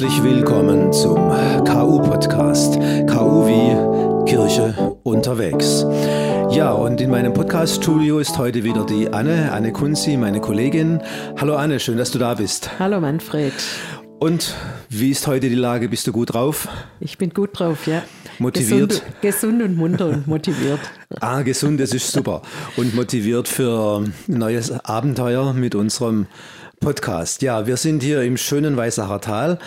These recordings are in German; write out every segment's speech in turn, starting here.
Herzlich willkommen zum KU-Podcast. KU wie Kirche unterwegs. Ja, und in meinem Podcast-Studio ist heute wieder die Anne, Anne Kunzi, meine Kollegin. Hallo Anne, schön, dass du da bist. Hallo Manfred. Und wie ist heute die Lage? Bist du gut drauf? Ich bin gut drauf, ja. Motiviert? Gesund, gesund und munter und motiviert. ah, gesund, das ist super. Und motiviert für ein neues Abenteuer mit unserem Podcast. Ja, wir sind hier im schönen Weißacher Tal,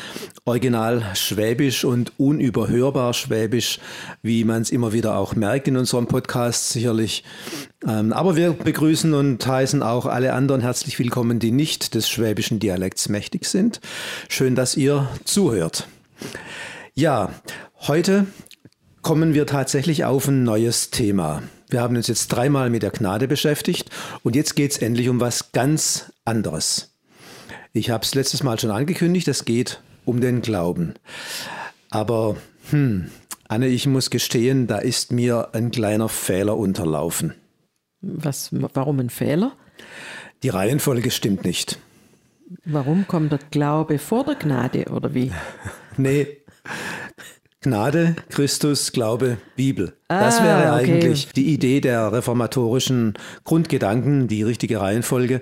original schwäbisch und unüberhörbar schwäbisch, wie man es immer wieder auch merkt in unserem Podcast sicherlich. Ähm, aber wir begrüßen und heißen auch alle anderen herzlich willkommen, die nicht des schwäbischen Dialekts mächtig sind. Schön, dass ihr zuhört. Ja, heute kommen wir tatsächlich auf ein neues Thema. Wir haben uns jetzt dreimal mit der Gnade beschäftigt und jetzt geht es endlich um was ganz anderes. Ich habe es letztes Mal schon angekündigt, es geht um den Glauben. Aber, hm, Anne, ich muss gestehen, da ist mir ein kleiner Fehler unterlaufen. Was, warum ein Fehler? Die Reihenfolge stimmt nicht. Warum kommt der Glaube vor der Gnade oder wie? nee. Gnade, Christus, Glaube, Bibel. Ah, das wäre okay. eigentlich die Idee der reformatorischen Grundgedanken, die richtige Reihenfolge.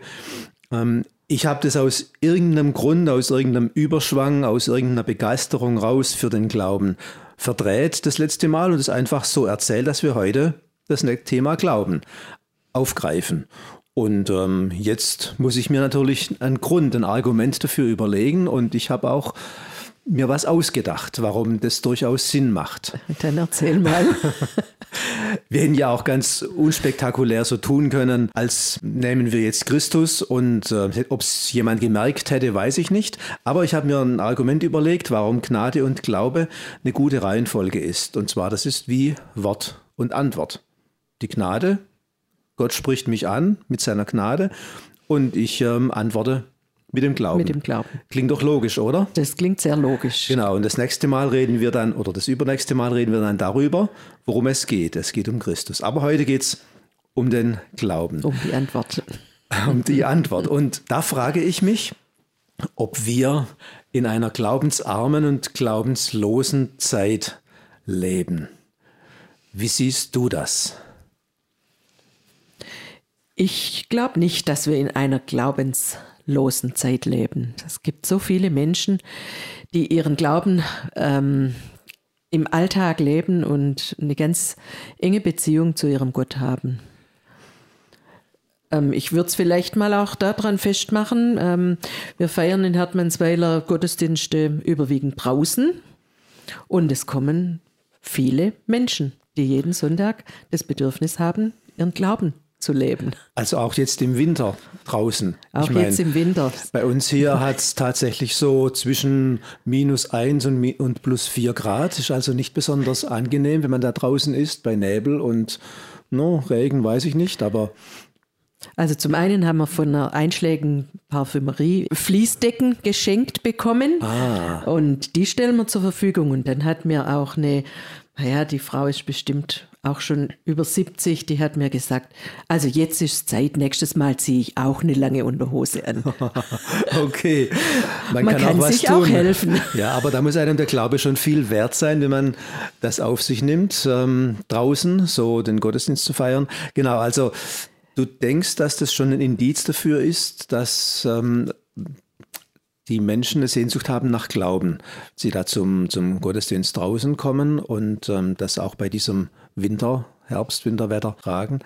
Ähm, ich habe das aus irgendeinem Grund, aus irgendeinem Überschwang, aus irgendeiner Begeisterung raus für den Glauben verdreht das letzte Mal und es einfach so erzählt, dass wir heute das Thema Glauben aufgreifen. Und ähm, jetzt muss ich mir natürlich einen Grund, ein Argument dafür überlegen und ich habe auch mir was ausgedacht, warum das durchaus Sinn macht. Dann erzähl mal. Wir hätten ja auch ganz unspektakulär so tun können, als nehmen wir jetzt Christus und äh, ob es jemand gemerkt hätte, weiß ich nicht. Aber ich habe mir ein Argument überlegt, warum Gnade und Glaube eine gute Reihenfolge ist. Und zwar, das ist wie Wort und Antwort. Die Gnade, Gott spricht mich an mit seiner Gnade und ich ähm, antworte mit dem Glauben. Mit dem Glauben. Klingt doch logisch, oder? Das klingt sehr logisch. Genau, und das nächste Mal reden wir dann, oder das übernächste Mal reden wir dann darüber, worum es geht. Es geht um Christus. Aber heute geht es um den Glauben. Um die Antwort. Um die Antwort. Und da frage ich mich, ob wir in einer glaubensarmen und glaubenslosen Zeit leben. Wie siehst du das? Ich glaube nicht, dass wir in einer glaubensarmen losen Zeit leben. Es gibt so viele Menschen, die ihren Glauben ähm, im Alltag leben und eine ganz enge Beziehung zu ihrem Gott haben. Ähm, ich würde es vielleicht mal auch daran festmachen. Ähm, wir feiern in Hertmannsweiler Gottesdienste überwiegend draußen und es kommen viele Menschen, die jeden Sonntag das Bedürfnis haben, ihren Glauben zu leben. Also auch jetzt im Winter draußen. Auch ich jetzt im Winter. Bei uns hier hat es tatsächlich so zwischen minus 1 und, und plus 4 Grad. Ist also nicht besonders angenehm, wenn man da draußen ist, bei Nebel und no, Regen weiß ich nicht, aber also zum einen haben wir von einer einschlägigen Parfümerie Fließdecken geschenkt bekommen ah. und die stellen wir zur Verfügung. Und dann hat mir auch eine, naja, die Frau ist bestimmt auch schon über 70, die hat mir gesagt, also jetzt ist Zeit, nächstes Mal ziehe ich auch eine lange Unterhose an. okay. Man, man kann, kann auch sich tun. auch helfen. Ja, aber da muss einem der Glaube schon viel wert sein, wenn man das auf sich nimmt, ähm, draußen so den Gottesdienst zu feiern. Genau, also du denkst, dass das schon ein Indiz dafür ist, dass ähm, die Menschen eine Sehnsucht haben nach Glauben, sie da zum, zum Gottesdienst draußen kommen und ähm, das auch bei diesem Winter, Herbst, Winterwetter tragen.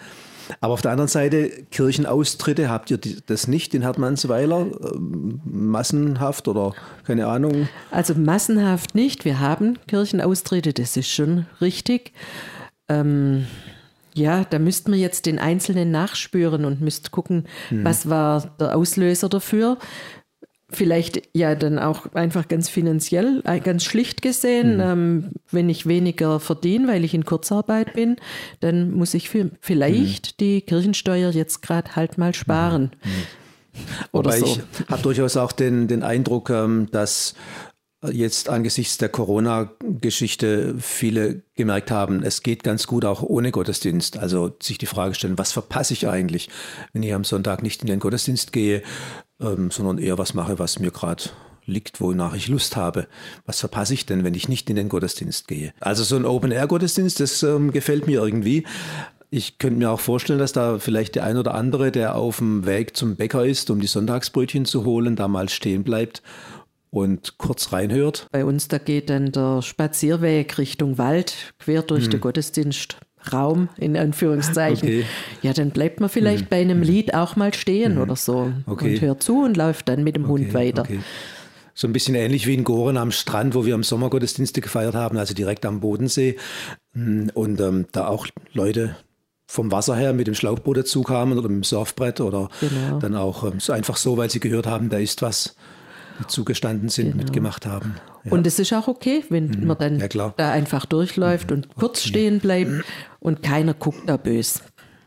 Aber auf der anderen Seite, Kirchenaustritte, habt ihr das nicht in Hartmannsweiler? Ähm, massenhaft oder keine Ahnung? Also massenhaft nicht. Wir haben Kirchenaustritte, das ist schon richtig. Ähm, ja, da müssten wir jetzt den Einzelnen nachspüren und müsst gucken, hm. was war der Auslöser dafür vielleicht ja dann auch einfach ganz finanziell, äh, ganz schlicht gesehen, mhm. ähm, wenn ich weniger verdiene, weil ich in Kurzarbeit bin, dann muss ich vielleicht mhm. die Kirchensteuer jetzt gerade halt mal sparen. Mhm. mhm. Oder so. ich habe durchaus auch den, den Eindruck, ähm, dass jetzt angesichts der Corona-Geschichte viele gemerkt haben, es geht ganz gut auch ohne Gottesdienst. Also sich die Frage stellen, was verpasse ich eigentlich, wenn ich am Sonntag nicht in den Gottesdienst gehe? Ähm, sondern eher was mache, was mir gerade liegt, wonach ich Lust habe. Was verpasse ich denn, wenn ich nicht in den Gottesdienst gehe? Also so ein Open-Air-Gottesdienst, das ähm, gefällt mir irgendwie. Ich könnte mir auch vorstellen, dass da vielleicht der ein oder andere, der auf dem Weg zum Bäcker ist, um die Sonntagsbrötchen zu holen, da mal stehen bleibt und kurz reinhört. Bei uns, da geht dann der Spazierweg Richtung Wald, quer durch hm. den Gottesdienstraum, in Anführungszeichen. Okay. Ja, dann bleibt man vielleicht hm. bei einem Lied auch mal stehen hm. oder so okay. und hört zu und läuft dann mit dem okay. Hund weiter. So ein bisschen ähnlich wie in Goren am Strand, wo wir am Sommer Gottesdienste gefeiert haben, also direkt am Bodensee. Hm, und ähm, da auch Leute vom Wasser her mit dem Schlauchboot dazu kamen oder mit dem Surfbrett oder genau. dann auch ähm, einfach so, weil sie gehört haben, da ist was zugestanden sind, genau. mitgemacht haben. Ja. Und es ist auch okay, wenn mhm. man dann ja, da einfach durchläuft mhm. und kurz okay. stehen bleibt und keiner guckt da böse.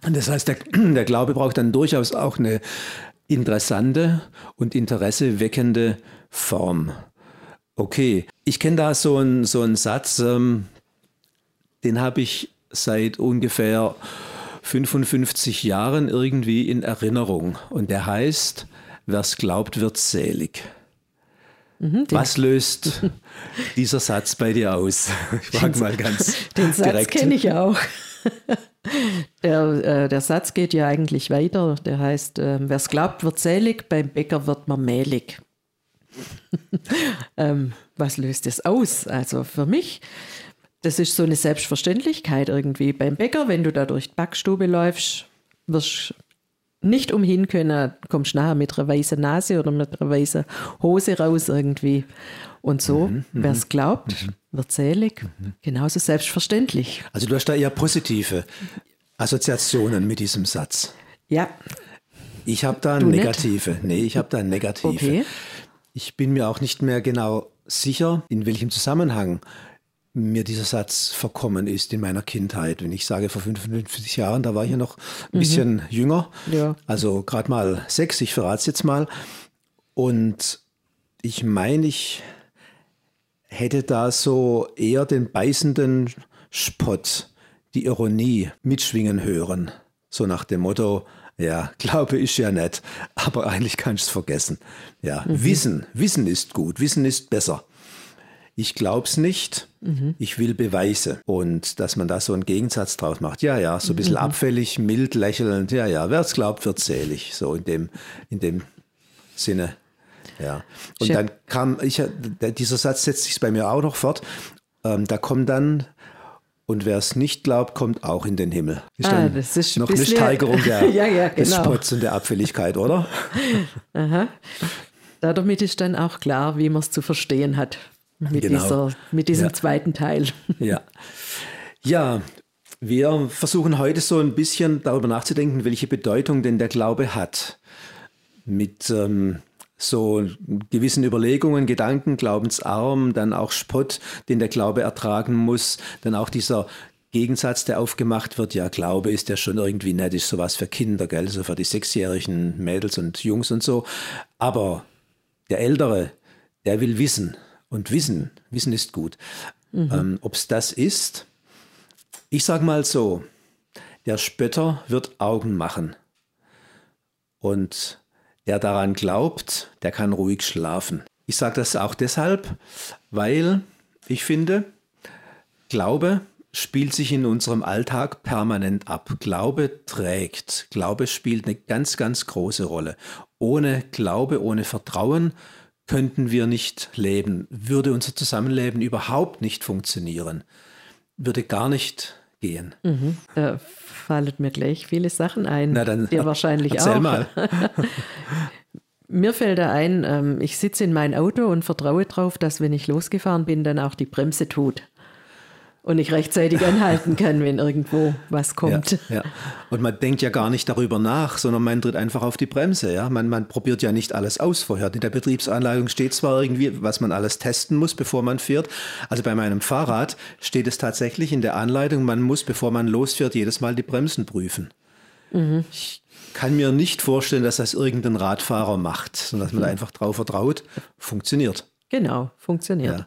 Und das heißt, der, der Glaube braucht dann durchaus auch eine interessante und Interesse weckende Form. Okay, ich kenne da so einen so einen Satz, ähm, den habe ich seit ungefähr 55 Jahren irgendwie in Erinnerung. Und der heißt, wer es glaubt, wird selig. Mhm, Was löst dieser Satz bei dir aus? Ich frage mal ganz Den Satz kenne ich auch. Der, äh, der, Satz geht ja eigentlich weiter. Der heißt, äh, wer es glaubt, wird selig, beim Bäcker wird man mehlig. ähm, was löst das aus? Also für mich, das ist so eine Selbstverständlichkeit irgendwie. Beim Bäcker, wenn du da durch die Backstube läufst, wirst nicht umhin können, kommst nachher mit einer weißen Nase oder mit einer weißen Hose raus irgendwie. Und so, mhm, mhm. wer es glaubt, mhm. wird selig. Mhm. Genauso selbstverständlich. Also du hast da eher positive Assoziationen mit diesem Satz. Ja. Ich habe da du negative. Nicht? Nee, ich habe da negative. Okay. Ich bin mir auch nicht mehr genau sicher, in welchem Zusammenhang mir dieser Satz verkommen ist in meiner Kindheit. Wenn ich sage vor 55 Jahren, da war ich ja noch ein mhm. bisschen jünger, ja. also gerade mal sechs, ich verrate es jetzt mal. Und ich meine, ich hätte da so eher den beißenden Spott, die Ironie mitschwingen hören. So nach dem Motto, ja, Glaube ist ja nett, aber eigentlich kannst du es vergessen. Ja, mhm. Wissen, Wissen ist gut, Wissen ist besser ich glaube es nicht, mhm. ich will Beweise. Und dass man da so einen Gegensatz draus macht, ja, ja, so ein bisschen mhm. abfällig, mild, lächelnd, ja, ja, wer es glaubt, wird selig, so in dem, in dem Sinne. Ja. Und Schön. dann kam, ich, dieser Satz setzt sich bei mir auch noch fort. Ähm, da kommt dann, und wer es nicht glaubt, kommt auch in den Himmel. Ist ah, das ist noch eine Steigerung der, ja, ja, genau. des Spotts und der Abfälligkeit, oder? Aha. Damit ist dann auch klar, wie man es zu verstehen hat mit, genau. dieser, mit diesem ja. zweiten Teil. Ja. ja, wir versuchen heute so ein bisschen darüber nachzudenken, welche Bedeutung denn der Glaube hat. Mit ähm, so gewissen Überlegungen, Gedanken, Glaubensarm, dann auch Spott, den der Glaube ertragen muss, dann auch dieser Gegensatz, der aufgemacht wird, ja, Glaube ist ja schon irgendwie nett, ist sowas für Kinder, gell, so für die sechsjährigen Mädels und Jungs und so. Aber der Ältere, der will wissen, und Wissen, Wissen ist gut. Mhm. Ähm, Ob es das ist, ich sage mal so, der Spötter wird Augen machen. Und der daran glaubt, der kann ruhig schlafen. Ich sage das auch deshalb, weil ich finde, Glaube spielt sich in unserem Alltag permanent ab. Glaube trägt. Glaube spielt eine ganz, ganz große Rolle. Ohne Glaube, ohne Vertrauen könnten wir nicht leben, würde unser Zusammenleben überhaupt nicht funktionieren, würde gar nicht gehen. Mhm. Da fallen mir gleich viele Sachen ein. Na dann, dir wahrscheinlich erzähl auch. mal. Mir fällt da ein, ähm, ich sitze in mein Auto und vertraue darauf, dass wenn ich losgefahren bin, dann auch die Bremse tut und ich rechtzeitig anhalten kann, wenn irgendwo was kommt. Ja, ja, Und man denkt ja gar nicht darüber nach, sondern man tritt einfach auf die Bremse. Ja? Man, man probiert ja nicht alles aus vorher. In der Betriebsanleitung steht zwar irgendwie, was man alles testen muss, bevor man fährt. Also bei meinem Fahrrad steht es tatsächlich in der Anleitung, man muss, bevor man losfährt, jedes Mal die Bremsen prüfen. Mhm. Ich kann mir nicht vorstellen, dass das irgendein Radfahrer macht, sondern dass man da einfach drauf vertraut. Funktioniert. Genau, funktioniert. Ja.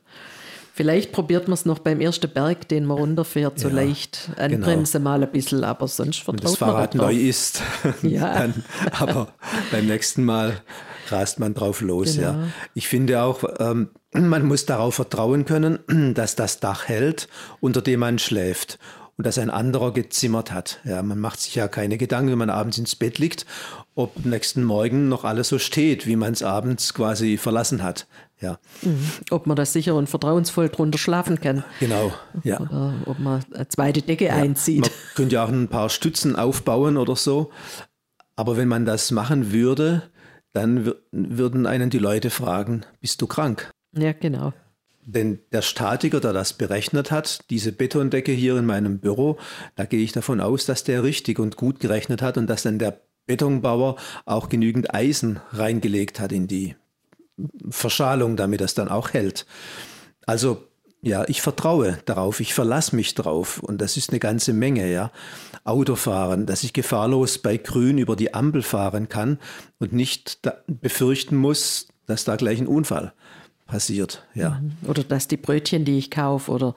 Vielleicht probiert man es noch beim ersten Berg, den man runterfährt, so ja, leicht anbremse genau. mal ein bisschen, aber sonst vertraut Wenn das Fahrrad neu ist, ja. dann, aber beim nächsten Mal rast man drauf los, genau. ja. Ich finde auch, ähm, man muss darauf vertrauen können, dass das Dach hält, unter dem man schläft und dass ein anderer gezimmert hat. Ja, man macht sich ja keine Gedanken, wenn man abends ins Bett liegt, ob nächsten Morgen noch alles so steht, wie man es abends quasi verlassen hat. Ja. Mhm. Ob man da sicher und vertrauensvoll drunter schlafen kann. Genau, ja. Oder ob man eine zweite Decke ja. einzieht. Man könnte ja auch ein paar Stützen aufbauen oder so. Aber wenn man das machen würde, dann würden einen die Leute fragen, bist du krank? Ja, genau. Denn der Statiker, der das berechnet hat, diese Betondecke hier in meinem Büro, da gehe ich davon aus, dass der richtig und gut gerechnet hat und dass dann der Betonbauer auch genügend Eisen reingelegt hat in die Verschalung, damit das dann auch hält. Also ja, ich vertraue darauf, ich verlasse mich drauf und das ist eine ganze Menge, ja. Autofahren, dass ich gefahrlos bei Grün über die Ampel fahren kann und nicht befürchten muss, dass da gleich ein Unfall passiert, ja. Oder dass die Brötchen, die ich kaufe oder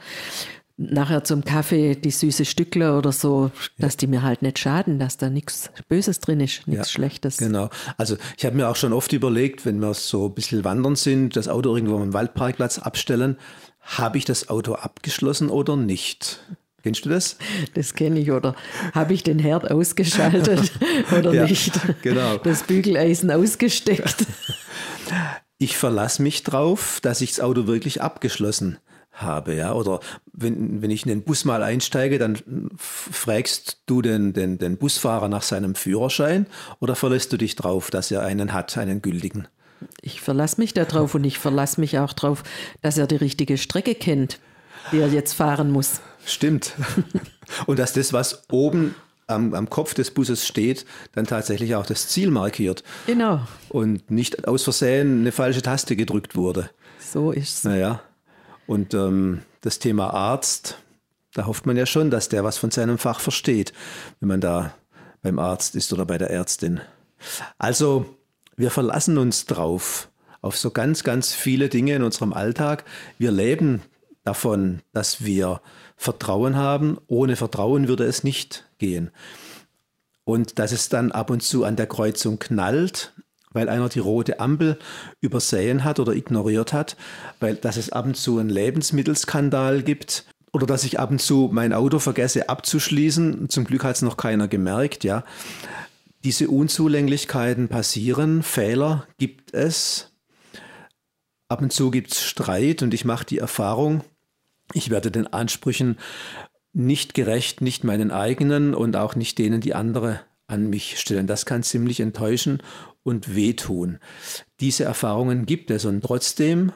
nachher zum Kaffee die süße Stückler oder so, dass die mir halt nicht schaden, dass da nichts Böses drin ist, nichts ja, Schlechtes. Genau. Also ich habe mir auch schon oft überlegt, wenn wir so ein bisschen wandern sind, das Auto irgendwo am Waldparkplatz abstellen, habe ich das Auto abgeschlossen oder nicht? Kennst du das? Das kenne ich. Oder habe ich den Herd ausgeschaltet oder ja, nicht? Genau. Das Bügeleisen ausgesteckt. Ich verlasse mich drauf, dass ich das Auto wirklich abgeschlossen habe, ja. Oder wenn, wenn ich in den Bus mal einsteige, dann fragst du den, den, den Busfahrer nach seinem Führerschein oder verlässt du dich drauf, dass er einen hat, einen gültigen? Ich verlasse mich darauf und ich verlasse mich auch darauf, dass er die richtige Strecke kennt, die er jetzt fahren muss. Stimmt. und dass das, was oben am, am, Kopf des Busses steht, dann tatsächlich auch das Ziel markiert. Genau. Und nicht aus Versehen eine falsche Taste gedrückt wurde. So ist es. Naja. Und ähm, das Thema Arzt, da hofft man ja schon, dass der was von seinem Fach versteht, wenn man da beim Arzt ist oder bei der Ärztin. Also, wir verlassen uns drauf, auf so ganz, ganz viele Dinge in unserem Alltag. Wir leben davon, dass wir Vertrauen haben. Ohne Vertrauen würde es nicht gehen. Und dass es dann ab und zu an der Kreuzung knallt, weil einer die rote Ampel übersehen hat oder ignoriert hat, weil dass es ab und zu einen Lebensmittelskandal gibt oder dass ich ab und zu mein Auto vergesse abzuschließen. Zum Glück hat es noch keiner gemerkt, ja. Diese Unzulänglichkeiten passieren, Fehler gibt es. Ab und zu gibt es Streit und ich mache die Erfahrung, ich werde den Ansprüchen nicht gerecht, nicht meinen eigenen und auch nicht denen, die andere an mich stellen. Das kann ziemlich enttäuschen und wehtun. Diese Erfahrungen gibt es und trotzdem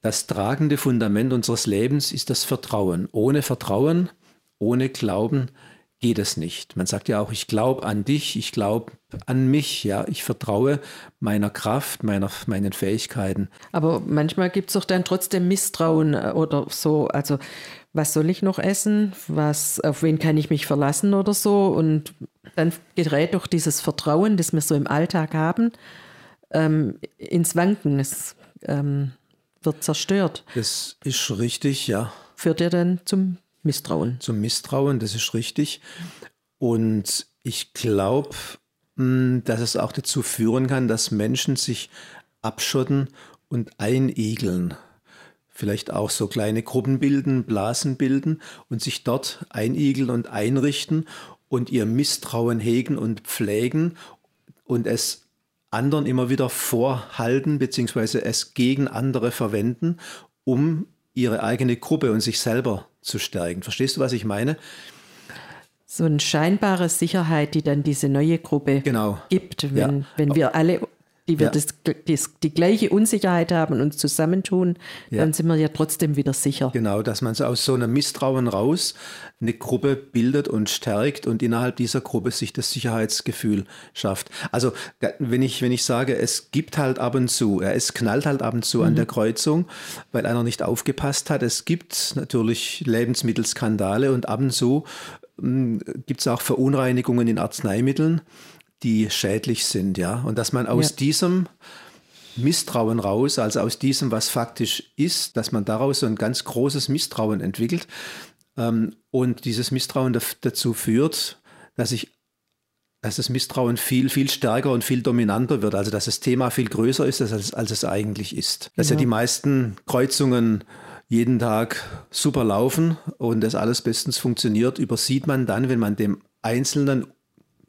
das tragende Fundament unseres Lebens ist das Vertrauen. Ohne Vertrauen, ohne Glauben geht es nicht. Man sagt ja auch, ich glaube an dich, ich glaube an mich, ja, ich vertraue meiner Kraft, meiner, meinen Fähigkeiten. Aber manchmal gibt es doch dann trotzdem Misstrauen äh, oder so, also was soll ich noch essen, was, auf wen kann ich mich verlassen oder so und dann gerät doch dieses Vertrauen, das wir so im Alltag haben, ähm, ins Wanken. Es ähm, wird zerstört. Das ist richtig, ja. Führt ja dann zum Misstrauen. Zum Misstrauen, das ist richtig. Und ich glaube, hm, dass es auch dazu führen kann, dass Menschen sich abschotten und einigeln. Vielleicht auch so kleine Gruppen bilden, Blasen bilden und sich dort einigeln und einrichten und ihr Misstrauen hegen und pflegen und es anderen immer wieder vorhalten, beziehungsweise es gegen andere verwenden, um ihre eigene Gruppe und sich selber zu stärken. Verstehst du, was ich meine? So eine scheinbare Sicherheit, die dann diese neue Gruppe genau. gibt, wenn, ja. wenn wir alle die wir ja. das, das, die gleiche Unsicherheit haben und uns zusammentun, ja. dann sind wir ja trotzdem wieder sicher. Genau, dass man so aus so einem Misstrauen raus eine Gruppe bildet und stärkt und innerhalb dieser Gruppe sich das Sicherheitsgefühl schafft. Also wenn ich, wenn ich sage, es gibt halt ab und zu, ja, es knallt halt ab und zu mhm. an der Kreuzung, weil einer nicht aufgepasst hat. Es gibt natürlich Lebensmittelskandale und ab und zu hm, gibt es auch Verunreinigungen in Arzneimitteln die schädlich sind, ja. Und dass man aus ja. diesem Misstrauen raus, also aus diesem, was faktisch ist, dass man daraus so ein ganz großes Misstrauen entwickelt ähm, und dieses Misstrauen dazu führt, dass ich dass das Misstrauen viel, viel stärker und viel dominanter wird. Also dass das Thema viel größer ist, als, als es eigentlich ist. Dass genau. ja die meisten Kreuzungen jeden Tag super laufen und das alles bestens funktioniert, übersieht man dann, wenn man dem einzelnen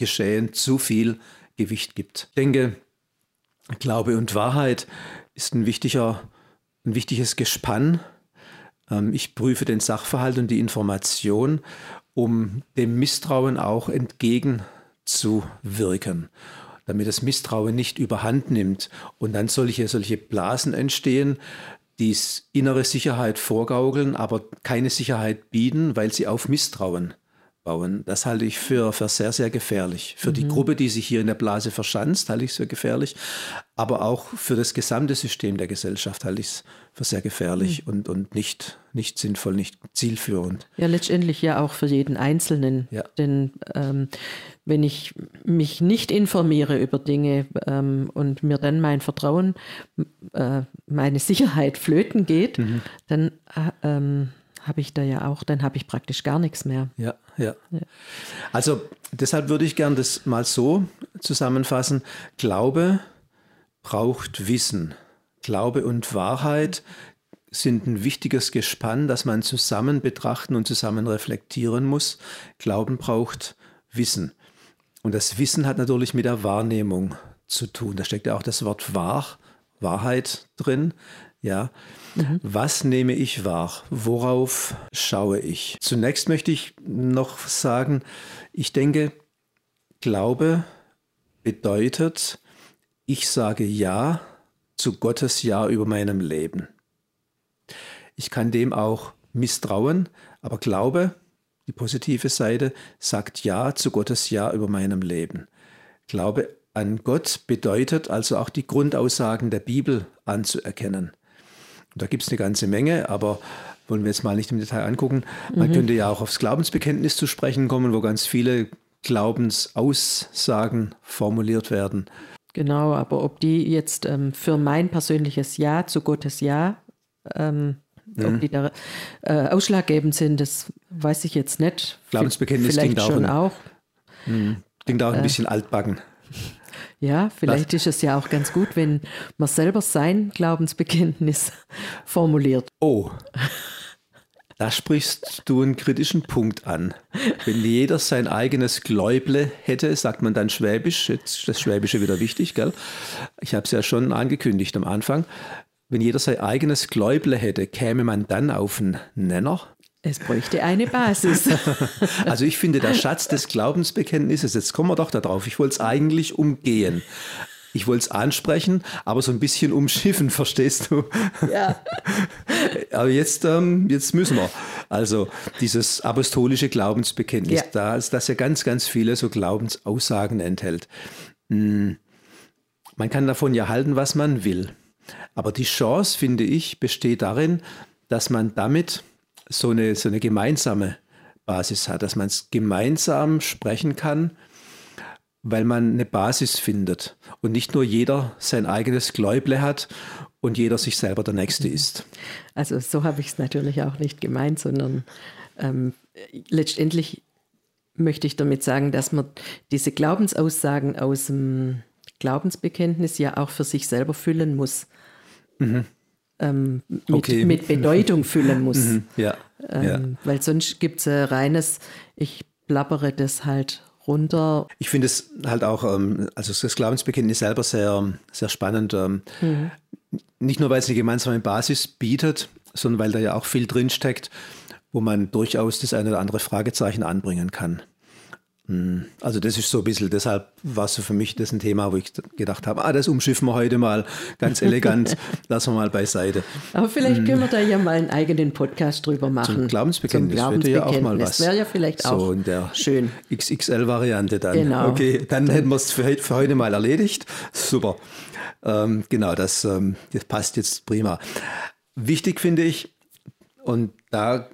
Geschehen zu viel Gewicht gibt. Ich denke, Glaube und Wahrheit ist ein wichtiger, ein wichtiges Gespann. Ähm, ich prüfe den Sachverhalt und die Information, um dem Misstrauen auch entgegenzuwirken, damit das Misstrauen nicht überhand nimmt und dann solche, solche Blasen entstehen, die innere Sicherheit vorgaukeln, aber keine Sicherheit bieten, weil sie auf Misstrauen bauen. Das halte ich für, für sehr, sehr gefährlich. Für mhm. die Gruppe, die sich hier in der Blase verschanzt, halte ich es für gefährlich. Aber auch für das gesamte System der Gesellschaft halte ich es für sehr gefährlich mhm. und, und nicht, nicht sinnvoll, nicht zielführend. Ja, letztendlich ja auch für jeden Einzelnen. Ja. Denn ähm, wenn ich mich nicht informiere über Dinge ähm, und mir dann mein Vertrauen, äh, meine Sicherheit flöten geht, mhm. dann äh, ähm, habe ich da ja auch, dann habe ich praktisch gar nichts mehr. Ja, ja, ja. Also deshalb würde ich gern das mal so zusammenfassen. Glaube braucht Wissen. Glaube und Wahrheit sind ein wichtiges Gespann, das man zusammen betrachten und zusammen reflektieren muss. Glauben braucht Wissen. Und das Wissen hat natürlich mit der Wahrnehmung zu tun. Da steckt ja auch das Wort wahr, Wahrheit drin. Ja. Mhm. Was nehme ich wahr? Worauf schaue ich? Zunächst möchte ich noch sagen, ich denke, Glaube bedeutet, ich sage Ja zu Gottes Ja über meinem Leben. Ich kann dem auch misstrauen, aber Glaube, die positive Seite, sagt Ja zu Gottes Ja über meinem Leben. Glaube an Gott bedeutet also auch die Grundaussagen der Bibel anzuerkennen. Da gibt es eine ganze Menge, aber wollen wir jetzt mal nicht im Detail angucken. Man mhm. könnte ja auch aufs Glaubensbekenntnis zu sprechen kommen, wo ganz viele Glaubensaussagen formuliert werden. Genau, aber ob die jetzt ähm, für mein persönliches Ja zu Gottes Ja, ähm, mhm. ob die da äh, ausschlaggebend sind, das weiß ich jetzt nicht. Glaubensbekenntnis Vielleicht klingt schon auch, ein, auch. Mh, klingt auch ein äh, bisschen altbacken. Ja, vielleicht Was? ist es ja auch ganz gut, wenn man selber sein Glaubensbekenntnis formuliert. Oh. Da sprichst du einen kritischen Punkt an. Wenn jeder sein eigenes Gläuble hätte, sagt man dann Schwäbisch, jetzt ist das Schwäbische wieder wichtig, gell? Ich habe es ja schon angekündigt am Anfang. Wenn jeder sein eigenes Gläuble hätte, käme man dann auf einen Nenner? Es bräuchte eine Basis. also ich finde, der Schatz des Glaubensbekenntnisses, jetzt kommen wir doch darauf, ich wollte es eigentlich umgehen. Ich wollte es ansprechen, aber so ein bisschen umschiffen, verstehst du? Ja. aber jetzt, ähm, jetzt müssen wir. Also dieses apostolische Glaubensbekenntnis, ja. da, das ja ganz, ganz viele so Glaubensaussagen enthält. Hm. Man kann davon ja halten, was man will. Aber die Chance, finde ich, besteht darin, dass man damit so eine, so eine gemeinsame Basis hat, dass man es gemeinsam sprechen kann, weil man eine Basis findet und nicht nur jeder sein eigenes Gläuble hat und jeder sich selber der Nächste ist. Also so habe ich es natürlich auch nicht gemeint, sondern ähm, letztendlich möchte ich damit sagen, dass man diese Glaubensaussagen aus dem Glaubensbekenntnis ja auch für sich selber füllen muss. Mhm ähm, mit, okay. mit, Bedeutung füllen muss. Mhm. Ja. Ähm, ja. Weil sonst gibt es ein reines, ich plappere das halt runter. Ich finde es halt auch, ähm, also das Glaubensbekenntnis selber sehr, sehr spannend. Ähm, mhm. Nicht nur, weil es eine gemeinsame Basis bietet, sondern weil da ja auch viel drinsteckt, wo man durchaus das eine oder andere Fragezeichen anbringen kann. Hm. Also das ist so ein bisschen, deshalb war es so für mich das ein Thema, wo ich gedacht habe, ah, das umschiffen wir heute mal ganz elegant, lassen wir mal beiseite. Aber vielleicht können wir da ja mal einen eigenen Podcast drüber machen. Zum Glaubensbekenntnis, Zum Glaubensbekenntnis wäre ja auch mal was. wäre ja vielleicht auch so in der schön. XXL-Variante dann. Genau. Okay, dann hätten wir es für, für, heute mal erledigt. Super. Ähm, genau, das, ähm, das passt jetzt prima. Wichtig finde ich, und da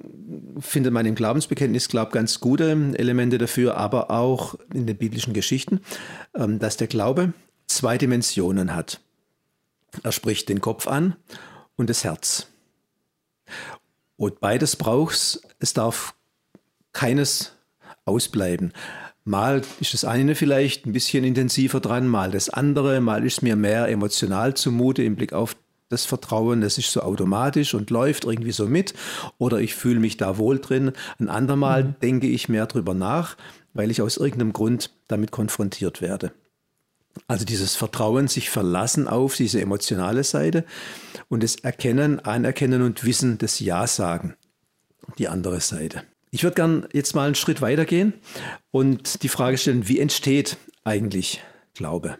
findet man im Glaubensbekenntnis, glaube ganz gute Elemente dafür, aber auch in den biblischen Geschichten, ähm, dass der Glaube zwei Dimensionen hat. Er spricht den Kopf an und das Herz. Und beides braucht es. Es darf keines ausbleiben. Mal ist das eine vielleicht ein bisschen intensiver dran, mal das andere, mal ist mir mehr emotional zumute im Blick auf das Vertrauen, das ist so automatisch und läuft irgendwie so mit oder ich fühle mich da wohl drin. Ein andermal mhm. denke ich mehr drüber nach, weil ich aus irgendeinem Grund damit konfrontiert werde. Also dieses Vertrauen, sich verlassen auf diese emotionale Seite und das Erkennen, Anerkennen und Wissen des Ja sagen, die andere Seite. Ich würde gern jetzt mal einen Schritt weitergehen und die Frage stellen, wie entsteht eigentlich Glaube?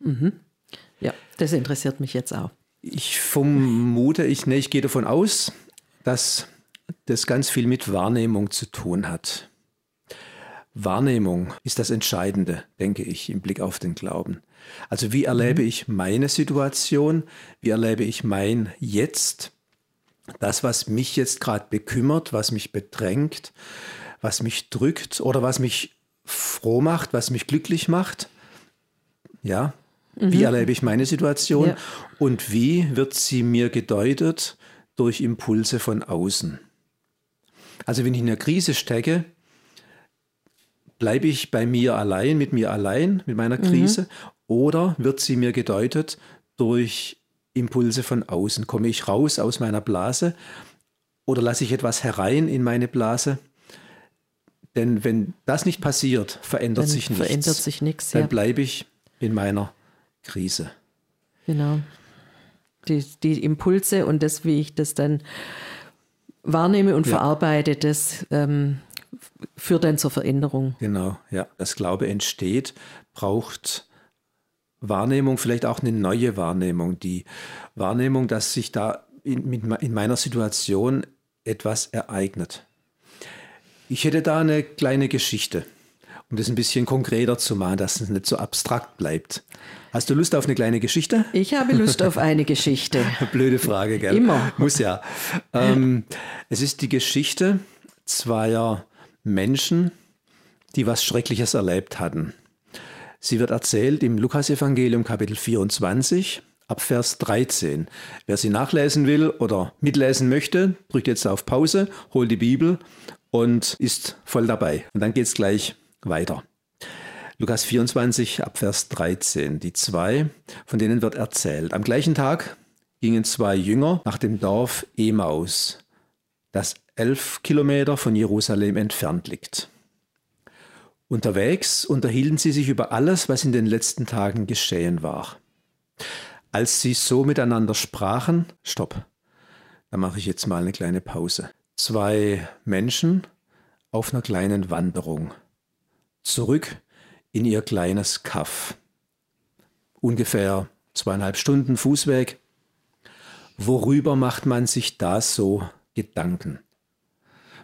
Mhm. Ja, das interessiert mich jetzt auch. Ich vermute, ich, nee, ich gehe davon aus, dass das ganz viel mit Wahrnehmung zu tun hat. Wahrnehmung ist das Entscheidende, denke ich, im Blick auf den Glauben. Also wie erlebe mhm. ich meine Situation? Wie erlebe ich mein Jetzt? Das, was mich jetzt gerade bekümmert, was mich bedrängt, was mich drückt oder was mich froh macht, was mich glücklich macht. Ja, mhm. wie erlebe ich meine Situation ja. und wie wird sie mir gedeutet durch Impulse von außen? Also wenn ich in einer Krise stecke, bleibe ich bei mir allein, mit mir allein, mit meiner Krise, mhm. oder wird sie mir gedeutet durch Impulse von außen? Komme ich raus aus meiner Blase oder lasse ich etwas herein in meine Blase? Denn wenn das nicht passiert, verändert Dann sich nichts. Verändert sich nichts. Dann ja. bleibe ich in meiner Krise. Genau. Die, die Impulse und das, wie ich das dann wahrnehme und ja. verarbeite, das ähm, führt dann zur Veränderung. Genau, ja. Das Glaube entsteht, braucht Wahrnehmung, vielleicht auch eine neue Wahrnehmung. Die Wahrnehmung, dass sich da in, in meiner Situation etwas ereignet. Ich hätte da eine kleine Geschichte, um das ein bisschen konkreter zu machen, dass es nicht so abstrakt bleibt. Hast du Lust auf eine kleine Geschichte? Ich habe Lust auf eine Geschichte. Blöde Frage, gell? Immer. Muss ja. Ähm, es ist die Geschichte zweier Menschen, die was Schreckliches erlebt hatten. Sie wird erzählt im Lukasevangelium Kapitel 24 ab Vers 13. Wer sie nachlesen will oder mitlesen möchte, drückt jetzt auf Pause, holt die Bibel und ist voll dabei. Und dann geht es gleich weiter. Lukas 24 ab Vers 13. Die zwei, von denen wird erzählt. Am gleichen Tag gingen zwei Jünger nach dem Dorf Emaus, das elf Kilometer von Jerusalem entfernt liegt. Unterwegs unterhielten sie sich über alles, was in den letzten Tagen geschehen war. Als sie so miteinander sprachen, stopp, da mache ich jetzt mal eine kleine Pause. Zwei Menschen auf einer kleinen Wanderung. Zurück in ihr kleines Kaff. Ungefähr zweieinhalb Stunden Fußweg. Worüber macht man sich da so Gedanken?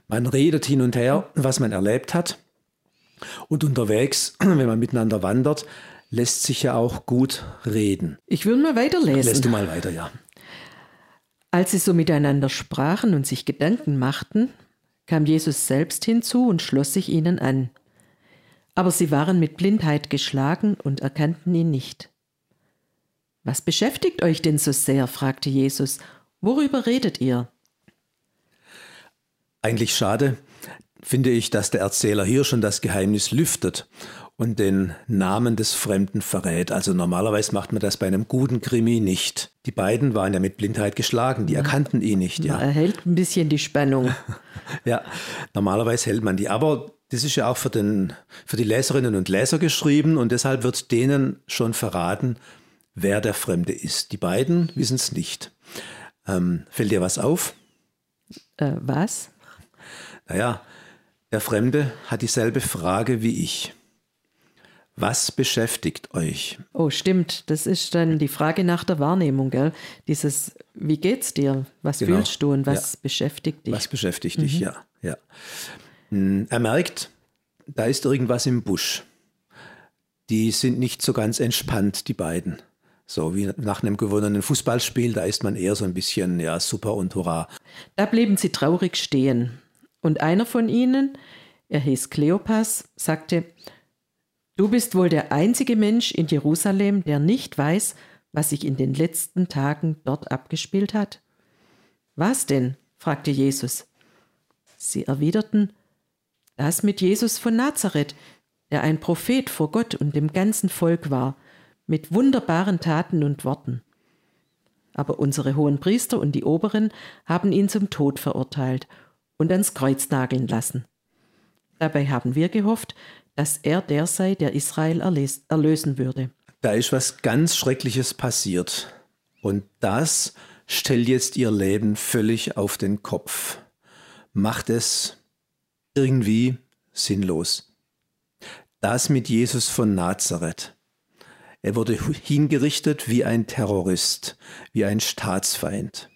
Man redet hin und her, was man erlebt hat. Und unterwegs, wenn man miteinander wandert, lässt sich ja auch gut reden. Ich würde mal weiterlesen. Lässt du mal weiter, ja. Als sie so miteinander sprachen und sich Gedanken machten, kam Jesus selbst hinzu und schloss sich ihnen an. Aber sie waren mit Blindheit geschlagen und erkannten ihn nicht. Was beschäftigt euch denn so sehr? fragte Jesus. Worüber redet ihr? Eigentlich schade, finde ich, dass der Erzähler hier schon das Geheimnis lüftet und den Namen des Fremden verrät. Also normalerweise macht man das bei einem guten Krimi nicht. Die beiden waren ja mit Blindheit geschlagen, die erkannten ihn nicht. Ja. Er hält ein bisschen die Spannung. ja, normalerweise hält man die. Aber das ist ja auch für, den, für die Leserinnen und Leser geschrieben und deshalb wird denen schon verraten, wer der Fremde ist. Die beiden wissen es nicht. Ähm, fällt dir was auf? Äh, was? Naja, der Fremde hat dieselbe Frage wie ich. Was beschäftigt euch? Oh, stimmt. Das ist dann die Frage nach der Wahrnehmung, gell? Dieses, wie geht's dir? Was genau. fühlst du und was ja. beschäftigt dich? Was beschäftigt mhm. dich, ja, ja. Hm, er merkt, da ist irgendwas im Busch. Die sind nicht so ganz entspannt, die beiden. So wie nach einem gewonnenen Fußballspiel, da ist man eher so ein bisschen, ja, super und hurra. Da blieben sie traurig stehen. Und einer von ihnen, er hieß Kleopas, sagte, Du bist wohl der einzige Mensch in Jerusalem, der nicht weiß, was sich in den letzten Tagen dort abgespielt hat. Was denn? fragte Jesus. Sie erwiderten, das mit Jesus von Nazareth, der ein Prophet vor Gott und dem ganzen Volk war, mit wunderbaren Taten und Worten. Aber unsere hohen Priester und die Oberen haben ihn zum Tod verurteilt und ans Kreuz nageln lassen. Dabei haben wir gehofft, dass er der sei, der Israel erlösen würde. Da ist was ganz Schreckliches passiert. Und das stellt jetzt ihr Leben völlig auf den Kopf. Macht es irgendwie sinnlos. Das mit Jesus von Nazareth. Er wurde hingerichtet wie ein Terrorist, wie ein Staatsfeind.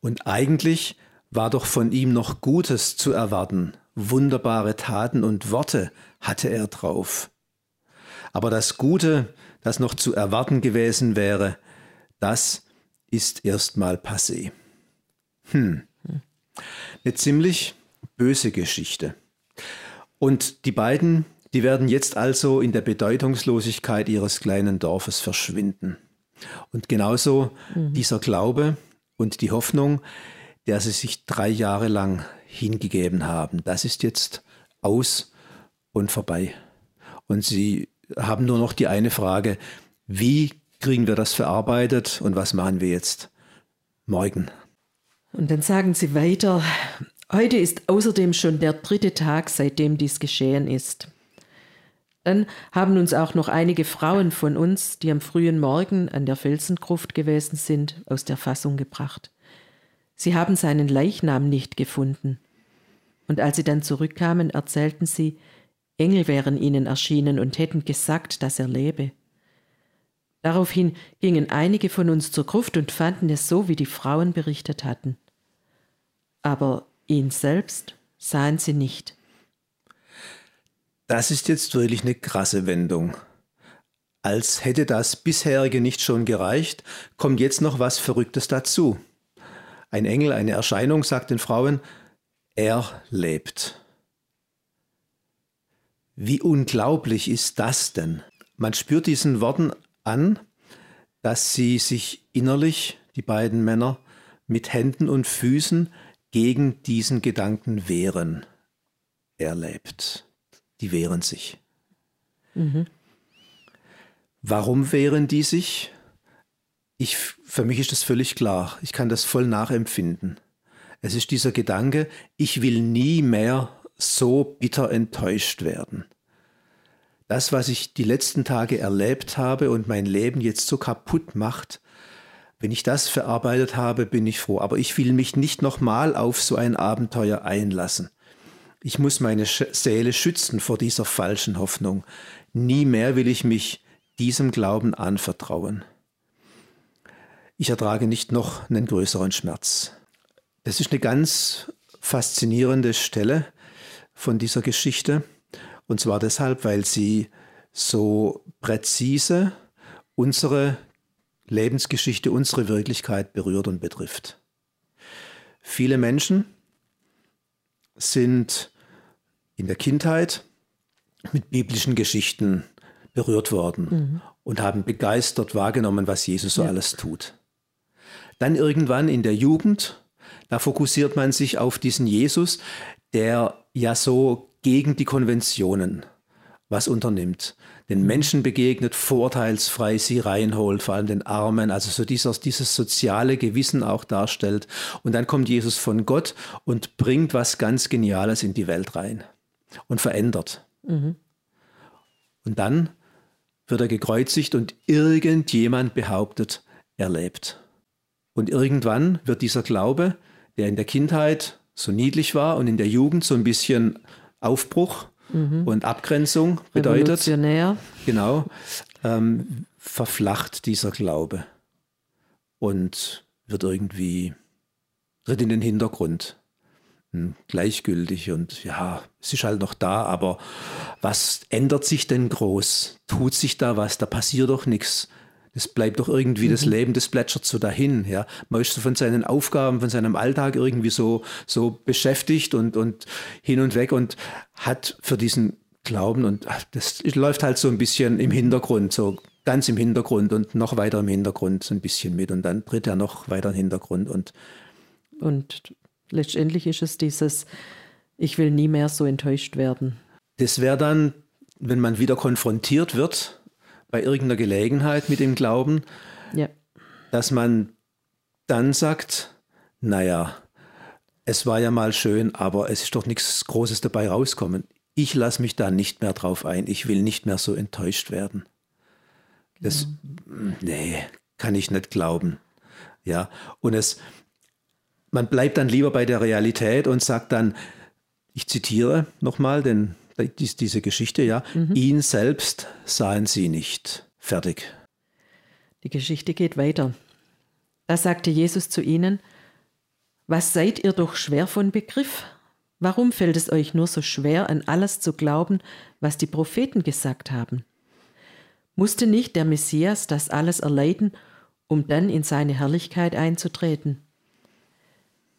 Und eigentlich war doch von ihm noch Gutes zu erwarten. Wunderbare Taten und Worte hatte er drauf. Aber das Gute, das noch zu erwarten gewesen wäre, das ist erstmal passé. Hm. Eine ziemlich böse Geschichte. Und die beiden, die werden jetzt also in der Bedeutungslosigkeit ihres kleinen Dorfes verschwinden. Und genauso mhm. dieser Glaube und die Hoffnung, der sie sich drei Jahre lang hingegeben haben, das ist jetzt aus und vorbei. Und sie haben nur noch die eine Frage, wie kriegen wir das verarbeitet und was machen wir jetzt morgen? Und dann sagen sie weiter, heute ist außerdem schon der dritte Tag, seitdem dies geschehen ist. Dann haben uns auch noch einige Frauen von uns, die am frühen Morgen an der Felsengruft gewesen sind, aus der Fassung gebracht. Sie haben seinen Leichnam nicht gefunden. Und als sie dann zurückkamen, erzählten sie, Engel wären ihnen erschienen und hätten gesagt, dass er lebe. Daraufhin gingen einige von uns zur Gruft und fanden es so, wie die Frauen berichtet hatten. Aber ihn selbst sahen sie nicht. Das ist jetzt wirklich eine krasse Wendung. Als hätte das bisherige nicht schon gereicht, kommt jetzt noch was Verrücktes dazu. Ein Engel, eine Erscheinung sagt den Frauen, er lebt. Wie unglaublich ist das denn? Man spürt diesen Worten an, dass sie sich innerlich, die beiden Männer, mit Händen und Füßen gegen diesen Gedanken wehren. Er lebt. Die wehren sich. Mhm. Warum wehren die sich? Ich, für mich ist das völlig klar. Ich kann das voll nachempfinden. Es ist dieser Gedanke, ich will nie mehr so bitter enttäuscht werden. Das, was ich die letzten Tage erlebt habe und mein Leben jetzt so kaputt macht, wenn ich das verarbeitet habe, bin ich froh. Aber ich will mich nicht nochmal auf so ein Abenteuer einlassen. Ich muss meine Seele schützen vor dieser falschen Hoffnung. Nie mehr will ich mich diesem Glauben anvertrauen. Ich ertrage nicht noch einen größeren Schmerz. Das ist eine ganz faszinierende Stelle von dieser Geschichte. Und zwar deshalb, weil sie so präzise unsere Lebensgeschichte, unsere Wirklichkeit berührt und betrifft. Viele Menschen sind in der Kindheit mit biblischen Geschichten berührt worden mhm. und haben begeistert wahrgenommen, was Jesus so ja. alles tut. Dann irgendwann in der Jugend, da fokussiert man sich auf diesen Jesus, der ja so gegen die Konventionen was unternimmt, den. Menschen begegnet, vorurteilsfrei sie reinholt, vor allem den Armen, also so dieses, dieses soziale Gewissen auch darstellt. Und dann kommt Jesus von Gott und bringt was ganz Geniales in die Welt rein und verändert. Mhm. Und dann wird er gekreuzigt und irgendjemand behauptet, er lebt. Und irgendwann wird dieser Glaube, der in der Kindheit so niedlich war und in der Jugend so ein bisschen Aufbruch mhm. und Abgrenzung bedeutet. Revolutionär. Genau. Ähm, verflacht dieser Glaube und wird irgendwie, tritt in den Hintergrund. Hm, gleichgültig und ja, es ist halt noch da, aber was ändert sich denn groß? Tut sich da was? Da passiert doch nichts. Das bleibt doch irgendwie, mhm. das Leben, das plätschert so dahin. Ja. Man ist so von seinen Aufgaben, von seinem Alltag irgendwie so, so beschäftigt und, und hin und weg und hat für diesen Glauben und das läuft halt so ein bisschen im Hintergrund, so ganz im Hintergrund und noch weiter im Hintergrund so ein bisschen mit und dann tritt er noch weiter im Hintergrund und und letztendlich ist es dieses, ich will nie mehr so enttäuscht werden. Das wäre dann wenn man wieder konfrontiert wird bei irgendeiner Gelegenheit mit dem Glauben, ja. dass man dann sagt, naja, es war ja mal schön, aber es ist doch nichts Großes dabei rauskommen. Ich lasse mich da nicht mehr drauf ein. Ich will nicht mehr so enttäuscht werden. Das, mhm. nee, kann ich nicht glauben. Ja, und es, man bleibt dann lieber bei der Realität und sagt dann, ich zitiere nochmal denn diese Geschichte, ja, mhm. ihn selbst sahen sie nicht. Fertig. Die Geschichte geht weiter. Da sagte Jesus zu ihnen, was seid ihr doch schwer von Begriff? Warum fällt es euch nur so schwer, an alles zu glauben, was die Propheten gesagt haben? Musste nicht der Messias das alles erleiden, um dann in seine Herrlichkeit einzutreten?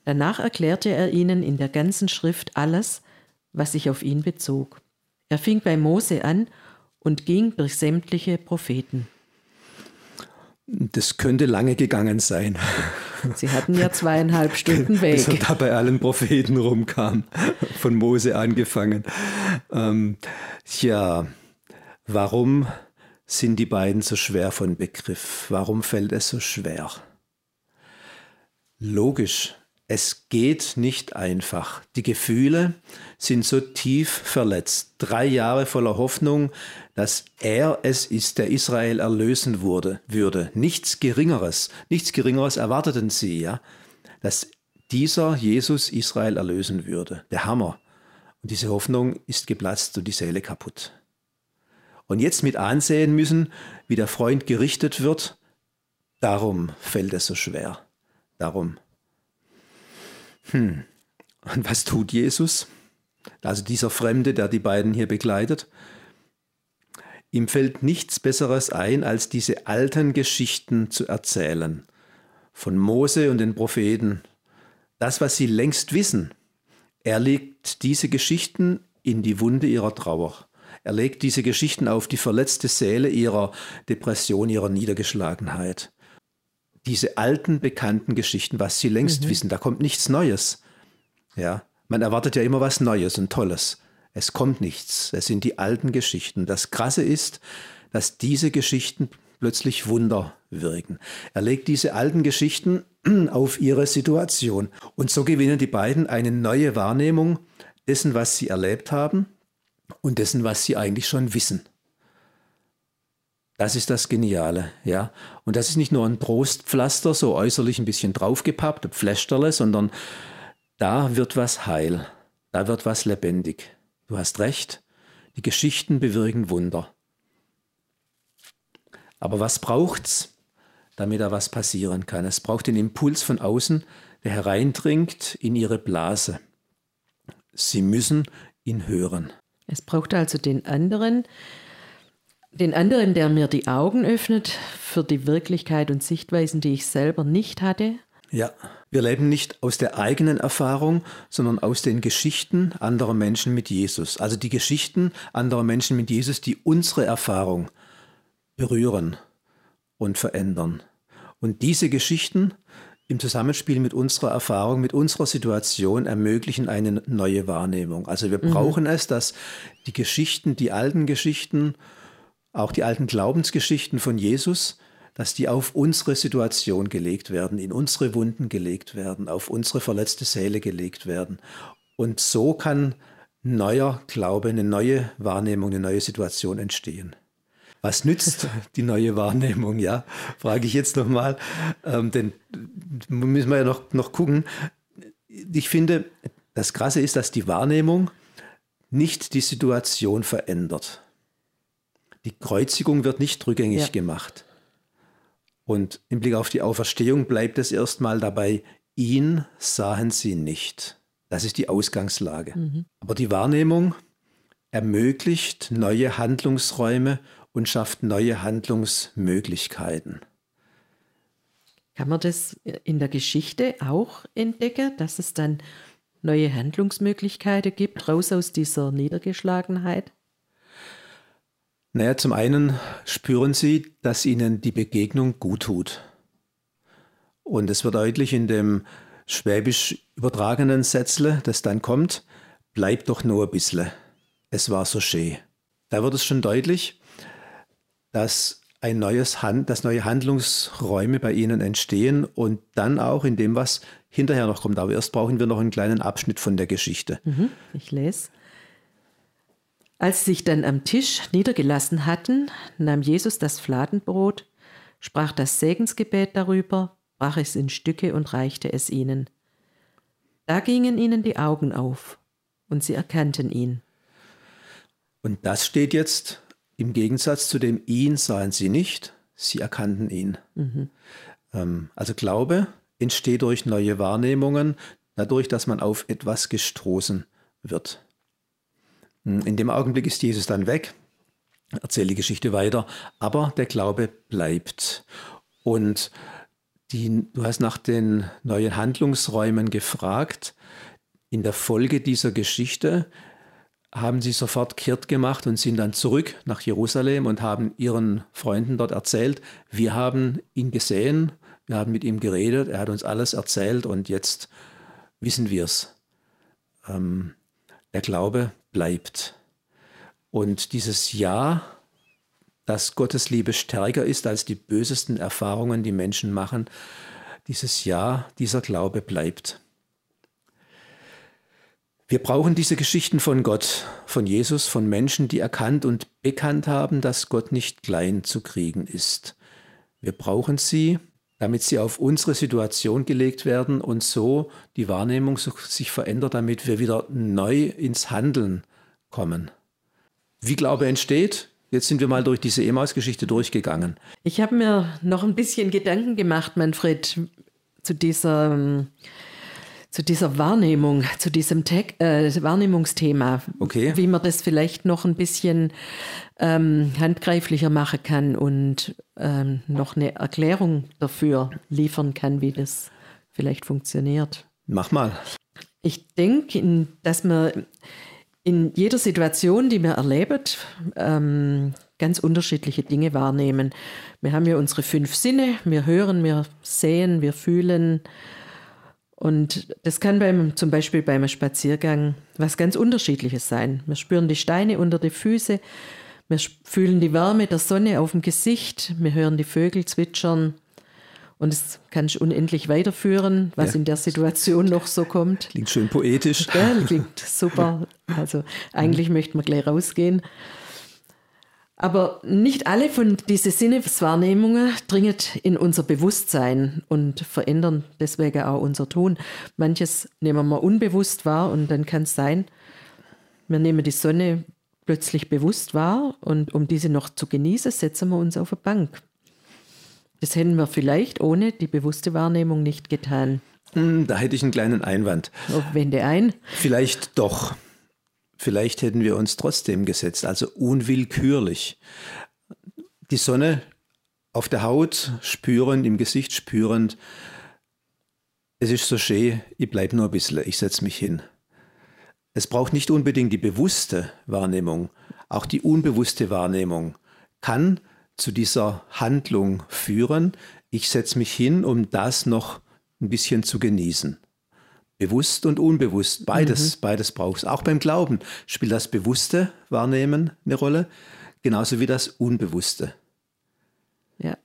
Danach erklärte er ihnen in der ganzen Schrift alles, was sich auf ihn bezog. Er fing bei Mose an und ging durch sämtliche Propheten. Das könnte lange gegangen sein. Sie hatten ja zweieinhalb Stunden Weg. Bis er da bei allen Propheten rumkam, von Mose angefangen. Ähm, ja, warum sind die beiden so schwer von Begriff? Warum fällt es so schwer? Logisch, es geht nicht einfach. Die Gefühle sind so tief verletzt. Drei Jahre voller Hoffnung, dass er es ist, der Israel erlösen wurde, würde. Nichts Geringeres, nichts Geringeres erwarteten sie, ja, dass dieser Jesus Israel erlösen würde. Der Hammer. Und diese Hoffnung ist geplatzt und die Seele kaputt. Und jetzt mit ansehen müssen, wie der Freund gerichtet wird, darum fällt es so schwer. Darum hm. Und was tut Jesus? Also dieser Fremde, der die beiden hier begleitet. Ihm fällt nichts Besseres ein, als diese alten Geschichten zu erzählen. Von Mose und den Propheten. Das, was sie längst wissen. Er legt diese Geschichten in die Wunde ihrer Trauer. Er legt diese Geschichten auf die verletzte Seele ihrer Depression, ihrer Niedergeschlagenheit diese alten, bekannten Geschichten, was sie längst mhm. wissen. Da kommt nichts Neues. Ja, man erwartet ja immer was Neues und Tolles. Es kommt nichts. Es sind die alten Geschichten. Das Krasse ist, dass diese Geschichten plötzlich Wunder wirken. Er legt diese alten Geschichten auf ihre Situation. Und so gewinnen die beiden eine neue Wahrnehmung dessen, was sie erlebt haben und dessen, was sie eigentlich schon wissen. Das ist das Geniale, ja. Und das ist nicht nur ein Trostpflaster, so äußerlich ein bisschen draufgepappt, Pflästerle, sondern da wird was heil, da wird was lebendig. Du hast recht, die Geschichten bewirken Wunder. Aber was braucht's, damit da was passieren kann? Es braucht den Impuls von außen, der hereindringt in ihre Blase. Sie müssen ihn hören. Es braucht also den anderen, den anderen, der mir die Augen öffnet für die Wirklichkeit und Sichtweisen, die ich selber nicht hatte. Ja, wir leben nicht aus der eigenen Erfahrung, sondern aus den Geschichten anderer Menschen mit Jesus. Also die Geschichten anderer Menschen mit Jesus, die unsere Erfahrung berühren und verändern. Und diese Geschichten im Zusammenspiel mit unserer Erfahrung, mit unserer Situation ermöglichen eine neue Wahrnehmung. Also wir mhm. brauchen es, dass die Geschichten, die alten Geschichten auch die alten Glaubensgeschichten von Jesus, dass die auf unsere Situation gelegt werden, in unsere Wunden gelegt werden, auf unsere verletzte Seele gelegt werden. Und so kann neuer Glaube, eine neue Wahrnehmung, eine neue Situation entstehen. Was nützt die neue Wahrnehmung? Ja, frage ich jetzt nochmal. Ähm, denn müssen wir ja noch, noch gucken. Ich finde, das Krasse ist, dass die Wahrnehmung nicht die Situation verändert. Die Kreuzigung wird nicht rückgängig ja. gemacht. Und im Blick auf die Auferstehung bleibt es erstmal dabei, ihn sahen sie nicht. Das ist die Ausgangslage. Mhm. Aber die Wahrnehmung ermöglicht neue Handlungsräume und schafft neue Handlungsmöglichkeiten. Kann man das in der Geschichte auch entdecken, dass es dann neue Handlungsmöglichkeiten gibt, raus aus dieser Niedergeschlagenheit? Naja, zum einen spüren sie, dass ihnen die Begegnung gut tut. Und es wird deutlich in dem schwäbisch übertragenen Sätzle, das dann kommt, bleib doch nur ein bisschen. Es war so schön. da wird es schon deutlich, dass ein neues Hand, dass neue Handlungsräume bei ihnen entstehen und dann auch in dem, was hinterher noch kommt. Aber erst brauchen wir noch einen kleinen Abschnitt von der Geschichte. Mhm, ich lese. Als sie sich dann am Tisch niedergelassen hatten, nahm Jesus das Fladenbrot, sprach das Segensgebet darüber, brach es in Stücke und reichte es ihnen. Da gingen ihnen die Augen auf und sie erkannten ihn. Und das steht jetzt im Gegensatz zu dem ihn sahen sie nicht, sie erkannten ihn. Mhm. Ähm, also Glaube entsteht durch neue Wahrnehmungen, dadurch, dass man auf etwas gestoßen wird. Hm, in dem Augenblick ist Jesus dann weg, erzähle die Geschichte weiter, aber der Glaube bleibt. Und die, du hast nach den neuen Handlungsräumen gefragt. In der Folge dieser Geschichte haben sie sofort kehrt gemacht und sind dann zurück nach Jerusalem und haben ihren Freunden dort erzählt, wir haben ihn gesehen, wir haben mit ihm geredet, er hat uns alles erzählt und jetzt wissen wir es. Ähm, der Glaube bleibt. Und dieses Ja, dass Gottes Liebe stärker ist als die bösesten Erfahrungen, die Menschen machen, dieses Ja, dieser Glaube bleibt. Wir brauchen diese Geschichten von Gott, von Jesus, von Menschen, die erkannt und bekannt haben, dass Gott nicht klein zu kriegen ist. Wir brauchen sie, damit sie auf unsere Situation gelegt werden und so die Wahrnehmung sich verändert, damit wir wieder neu ins Handeln kommen. Wie Glaube entsteht, Jetzt sind wir mal durch diese Emaus-Geschichte durchgegangen. Ich habe mir noch ein bisschen Gedanken gemacht, Manfred, zu dieser ähm, zu dieser Wahrnehmung, zu diesem Tech, äh, Wahrnehmungsthema, okay. wie man das vielleicht noch ein bisschen ähm, handgreiflicher machen kann und ähm, noch eine Erklärung dafür liefern kann, wie das vielleicht funktioniert. Mach mal. Ich denke, dass man in jeder Situation, die man erlebt, ähm, ganz unterschiedliche Dinge wahrnehmen. Wir haben ja unsere fünf Sinne, wir hören, wir sehen, wir fühlen, und das kann beim, zum Beispiel beim Spaziergang was ganz Unterschiedliches sein. Wir spüren die Steine unter den Füßen, wir fühlen die Wärme der Sonne auf dem Gesicht, wir hören die Vögel zwitschern. Und es kann ich unendlich weiterführen, was ja. in der Situation noch so kommt. Klingt schön poetisch. Ja, klingt super. Also eigentlich mhm. möchte man gleich rausgehen. Aber nicht alle von diesen Sinneswahrnehmungen dringen in unser Bewusstsein und verändern deswegen auch unser Tun. Manches nehmen wir unbewusst wahr und dann kann es sein, wir nehmen die Sonne plötzlich bewusst wahr und um diese noch zu genießen, setzen wir uns auf eine Bank. Das hätten wir vielleicht ohne die bewusste Wahrnehmung nicht getan. Hm, da hätte ich einen kleinen Einwand. Wende ein. Vielleicht doch. Vielleicht hätten wir uns trotzdem gesetzt, also unwillkürlich. Die Sonne auf der Haut spürend, im Gesicht spürend. Es ist so schön, ich bleibe nur ein bisschen, ich setze mich hin. Es braucht nicht unbedingt die bewusste Wahrnehmung, auch die unbewusste Wahrnehmung kann zu dieser Handlung führen. Ich setze mich hin, um das noch ein bisschen zu genießen. Bewusst und unbewusst, beides, mhm. beides brauchst. Auch beim Glauben spielt das bewusste Wahrnehmen eine Rolle, genauso wie das unbewusste. Ja,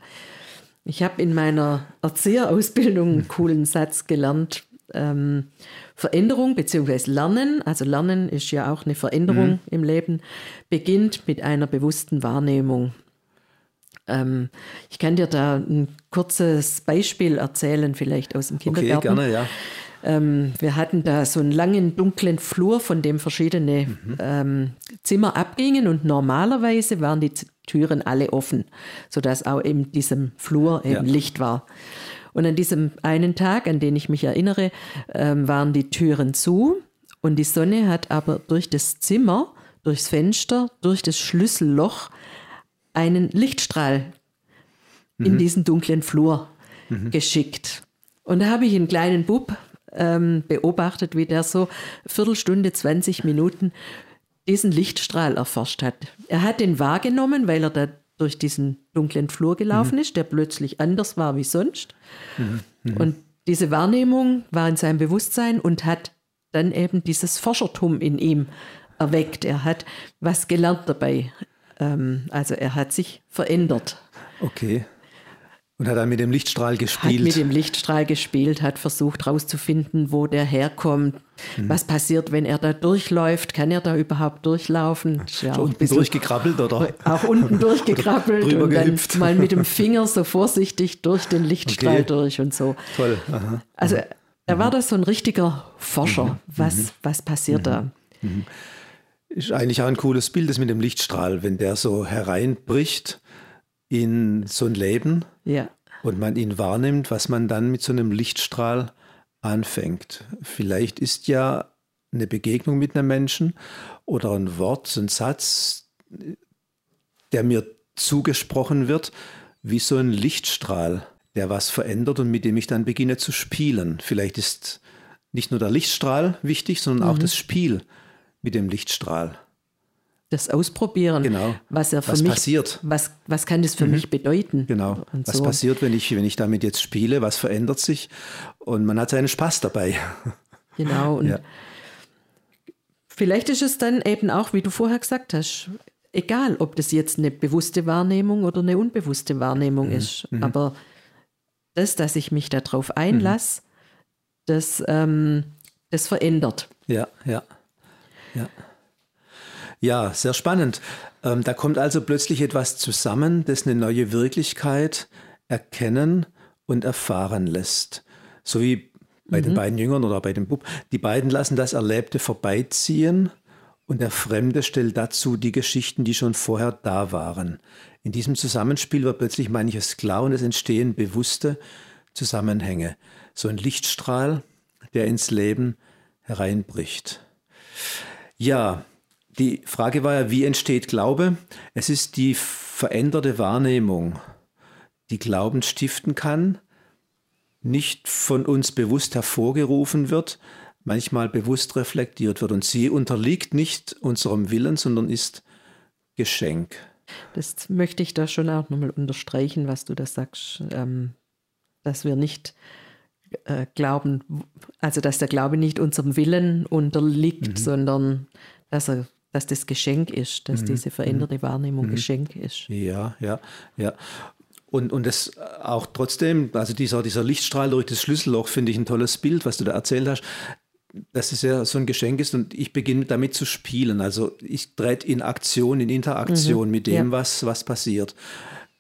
ich habe in meiner Erzieherausbildung einen coolen Satz gelernt. Ähm, Veränderung bzw. Lernen, also Lernen ist ja auch eine Veränderung mhm. im Leben, beginnt mit einer bewussten Wahrnehmung. Ähm, ich kann dir da ein kurzes Beispiel erzählen, vielleicht aus dem Kindergarten. Okay, gerne, ja. Ähm, wir hatten da so einen langen, dunklen Flur, von dem verschiedene mhm. ähm, Zimmer abgingen und normalerweise waren die Türen alle offen, sodass auch in diesem Flur eben ja. Licht war. Und an diesem einen Tag, an den ich mich erinnere, ähm, waren die Türen zu und die Sonne hat aber durch das Zimmer, durchs Fenster, durch das Schlüsselloch einen Lichtstrahl mhm. in diesen dunklen Flur mhm. geschickt. Und da habe ich einen kleinen Bub ähm, beobachtet, wie der so Viertelstunde, 20 Minuten diesen Lichtstrahl erforscht hat. Er hat den wahrgenommen, weil er da durch diesen dunklen Flur gelaufen mhm. ist, der plötzlich anders war wie sonst. Mhm. Mhm. Und diese Wahrnehmung war in seinem Bewusstsein und hat dann eben dieses Forschertum in ihm erweckt. Er hat was gelernt dabei. Ähm, also er hat sich verändert. Okay. Und hat dann mit dem Lichtstrahl gespielt. Hat mit dem Lichtstrahl gespielt, hat versucht herauszufinden, wo der herkommt, mhm. was passiert, wenn er da durchläuft, kann er da überhaupt durchlaufen? Ja, auch unten durchgekrabbelt oder? Auch unten durchgekrabbelt und dann gehüpft. mal mit dem Finger so vorsichtig durch den Lichtstrahl Okay. durch und so. Toll. Aha. Also da war das so ein richtiger Forscher. Was, was passiert da? Ist eigentlich auch ein cooles Bild, das mit dem Lichtstrahl, wenn der so hereinbricht in so ein Leben Ja. und man ihn wahrnimmt, was man dann mit so einem Lichtstrahl anfängt. Vielleicht ist ja eine Begegnung mit einem Menschen oder ein Wort, ein Satz, der mir zugesprochen wird, wie so ein Lichtstrahl, der was verändert und mit dem ich dann beginne zu spielen. Vielleicht ist nicht nur der Lichtstrahl wichtig, sondern auch das Spiel mit dem Lichtstrahl. Das Ausprobieren, Genau. was er für Was mich, passiert? Was, was kann das für mich bedeuten? Genau. Und was so. passiert, wenn ich, wenn ich damit jetzt spiele? Was verändert sich? Und man hat seinen Spaß dabei. Genau. Und Ja. vielleicht ist es dann eben auch, wie du vorher gesagt hast, egal, ob das jetzt eine bewusste Wahrnehmung oder eine unbewusste Wahrnehmung Mhm. ist. Aber das, dass ich mich darauf einlasse, das, ähm, das verändert. Ja, ja, ja. Ja, sehr spannend. Ähm, da kommt also plötzlich etwas zusammen, das eine neue Wirklichkeit erkennen und erfahren lässt. So wie bei den beiden Jüngern oder bei dem Bub. Die beiden lassen das Erlebte vorbeiziehen und der Fremde stellt dazu die Geschichten, die schon vorher da waren. In diesem Zusammenspiel wird plötzlich manches klar und es entstehen bewusste Zusammenhänge. So ein Lichtstrahl, der ins Leben hereinbricht. Ja, die Frage war ja, wie entsteht Glaube? Es ist die veränderte Wahrnehmung, die Glauben stiften kann, nicht von uns bewusst hervorgerufen wird, manchmal bewusst reflektiert wird. Und sie unterliegt nicht unserem Willen, sondern ist Geschenk. Das möchte ich da schon auch nochmal unterstreichen, was du da sagst, ähm, dass wir nicht äh, glauben, also dass der Glaube nicht unserem Willen unterliegt, sondern dass er dass das Geschenk ist, dass diese veränderte Wahrnehmung Geschenk ist. Ja, ja, ja. Und, und das auch trotzdem, also dieser, dieser Lichtstrahl durch das Schlüsselloch finde ich ein tolles Bild, was du da erzählt hast, dass es ja so ein Geschenk ist und ich beginne damit zu spielen. Also ich trete in Aktion, in Interaktion mit dem, ja. was, was passiert.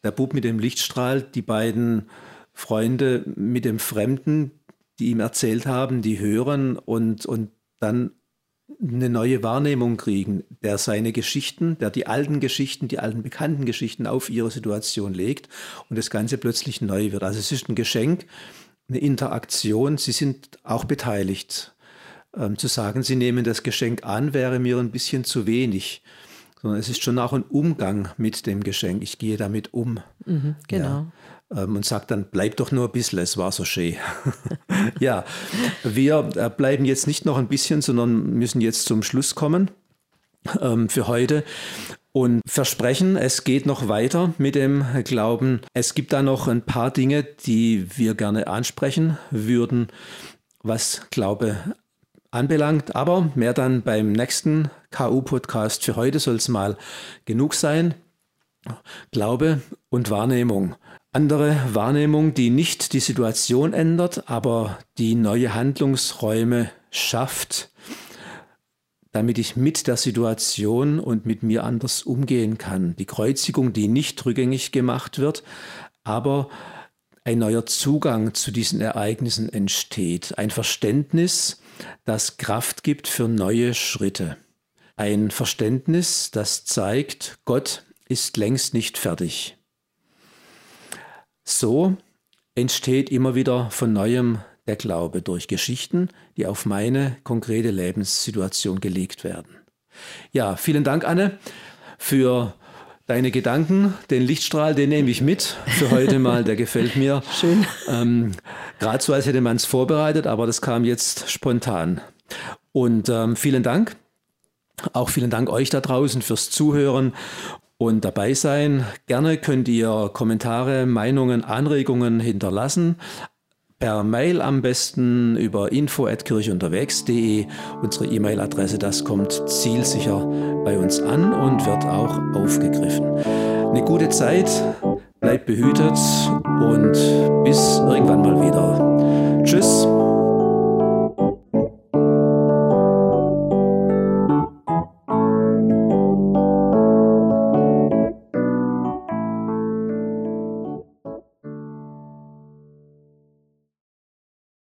Der Bub mit dem Lichtstrahl, die beiden Freunde mit dem Fremden, die ihm erzählt haben, die hören und, und dann eine neue Wahrnehmung kriegen, der seine Geschichten, der die alten Geschichten, die alten bekannten Geschichten auf ihre Situation legt und das Ganze plötzlich neu wird. Also es ist ein Geschenk, eine Interaktion. Sie sind auch beteiligt. Ähm, zu sagen, Sie nehmen das Geschenk an, wäre mir ein bisschen zu wenig. Sondern es ist schon auch ein Umgang mit dem Geschenk. Ich gehe damit um. Genau. Ja. Ähm, und sage dann, bleib doch nur ein bisschen, es war so schön. ja, wir äh, bleiben jetzt nicht noch ein bisschen, sondern müssen jetzt zum Schluss kommen ähm, für heute und versprechen, es geht noch weiter mit dem Glauben. Es gibt da noch ein paar Dinge, die wir gerne ansprechen würden, was Glaube anbelangt, aber mehr dann beim nächsten KU-Podcast. Für heute soll es mal genug sein. Glaube und Wahrnehmung. Andere Wahrnehmung, die nicht die Situation ändert, aber die neue Handlungsräume schafft, damit ich mit der Situation und mit mir anders umgehen kann. Die Kreuzigung, die nicht rückgängig gemacht wird, aber ein neuer Zugang zu diesen Ereignissen entsteht. Ein Verständnis, das Kraft gibt für neue Schritte. Ein Verständnis, das zeigt, Gott ist längst nicht fertig. So entsteht immer wieder von neuem der Glaube durch Geschichten, die auf meine konkrete Lebenssituation gelegt werden. Ja, vielen Dank, Anne, für deine Gedanken. Den Lichtstrahl, den nehme ich mit für heute mal, der gefällt mir. Schön. Ähm, Gerade so, als hätte man es vorbereitet, aber das kam jetzt spontan. Und ähm, vielen Dank. Auch vielen Dank euch da draußen fürs Zuhören und dabei sein. Gerne könnt ihr Kommentare, Meinungen, Anregungen hinterlassen per Mail am besten über info.kirchunterwegs.de. Unsere E-Mail-Adresse, das kommt zielsicher bei uns an und wird auch aufgegriffen. Eine gute Zeit, bleibt behütet und bis irgendwann mal wieder. Tschüss.